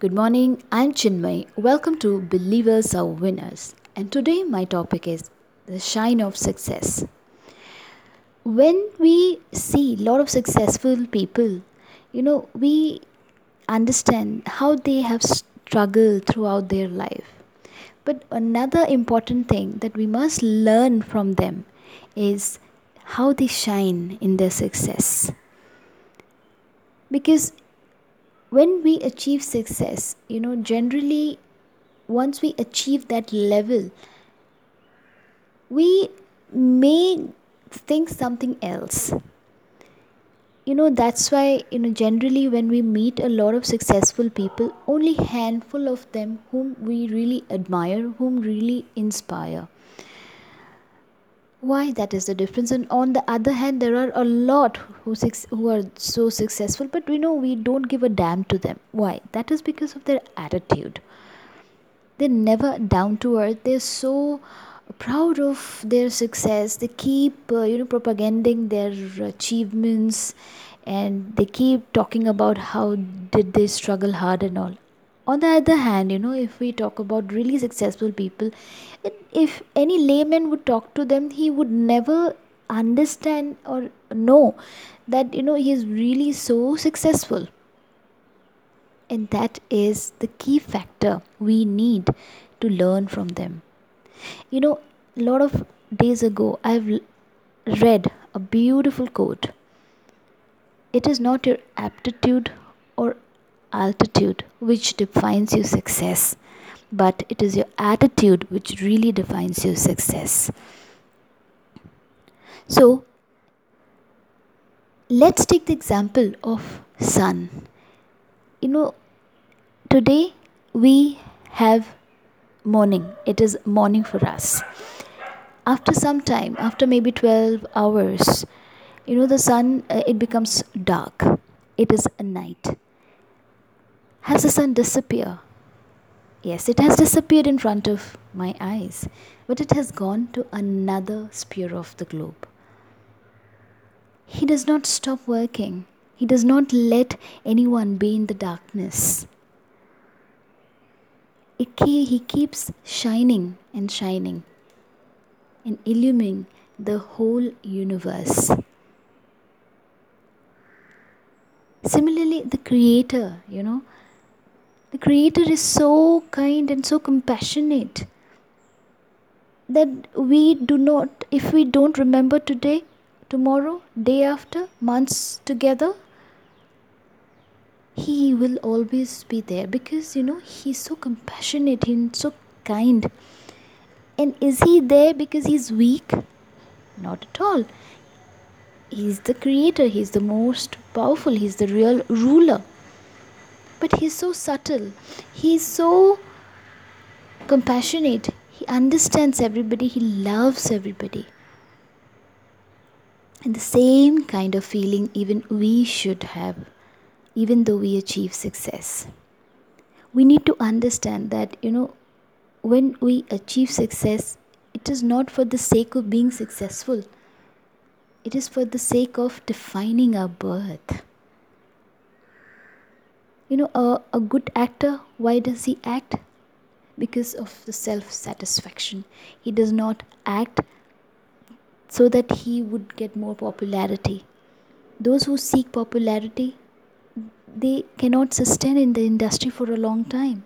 Good morning, I'm Chinmay. Welcome to Believers Are Winners. And today my topic is the shine of success. When we see a lot of successful people, you know, we understand how they have struggled throughout their life. But another important thing that we must learn from them is how they shine in their success. Because when we achieve success, you know, generally, once we achieve that level, we may think something else. You know, that's why, you know, generally when we meet a lot of successful people, only handful of them whom we really admire, whom really inspire why that is the difference? And on the other hand there are a lot who who are so successful but we know we don't give a damn to them. Why? That is because of their attitude. They're never down to earth. They're so proud of their success. They keep uh, you know propaganding their achievements and they keep talking about how did they struggle hard and all on the other hand you know if we talk about really successful people if any layman would talk to them he would never understand or know that you know he is really so successful. And that is the key factor we need to learn from them. You know a lot of days ago i've read a beautiful quote. It is not your aptitude altitude which defines your success, but it is your attitude which really defines your success. So, let's take the example of sun. You know, today we have morning, it is morning for us. After some time, after maybe 12 hours, you know, the sun uh, it becomes dark, it is a night has the sun disappeared? Yes, it has disappeared in front of my eyes, but it has gone to another sphere of the globe. He does not stop working. He does not let anyone be in the darkness. He keeps shining and shining and illumining the whole universe. Similarly, the Creator, you know, the Creator is so kind and so compassionate that we do not, if we don't remember today, tomorrow, day after, months together, He will always be there because you know He's so compassionate and so kind. And is He there because He's weak? Not at all. He's the creator, He's the most powerful, He's the real ruler but he's so subtle. He's so compassionate. He understands everybody. He loves everybody. And the same kind of feeling even we should have even though we achieve success. We need to understand that you know when we achieve success it is not for the sake of being successful. It is for the sake of defining our birth you know a, a good actor why does he act? Because of the self satisfaction he does not act so that he would get more popularity. Those who seek popularity they cannot sustain in the industry for a long time.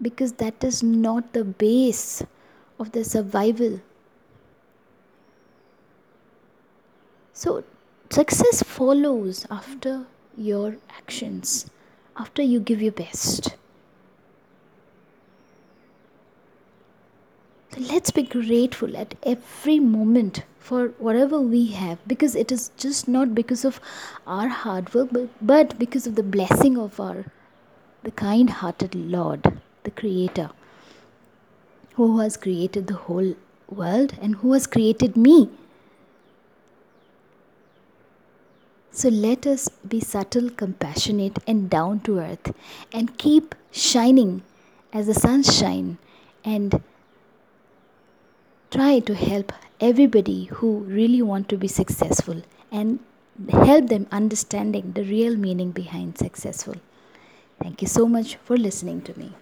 Because that is not the base of the survival. So success follows after your actions after you give your best. Let's be grateful at every moment for whatever we have because it is just not because of our hard work but, but because of the blessing of our the kind-hearted Lord, the creator who has created the whole world and who has created me So let us be subtle, compassionate, and down to earth and keep shining as the sun shine and try to help everybody who really want to be successful and help them understanding the real meaning behind successful. Thank you so much for listening to me.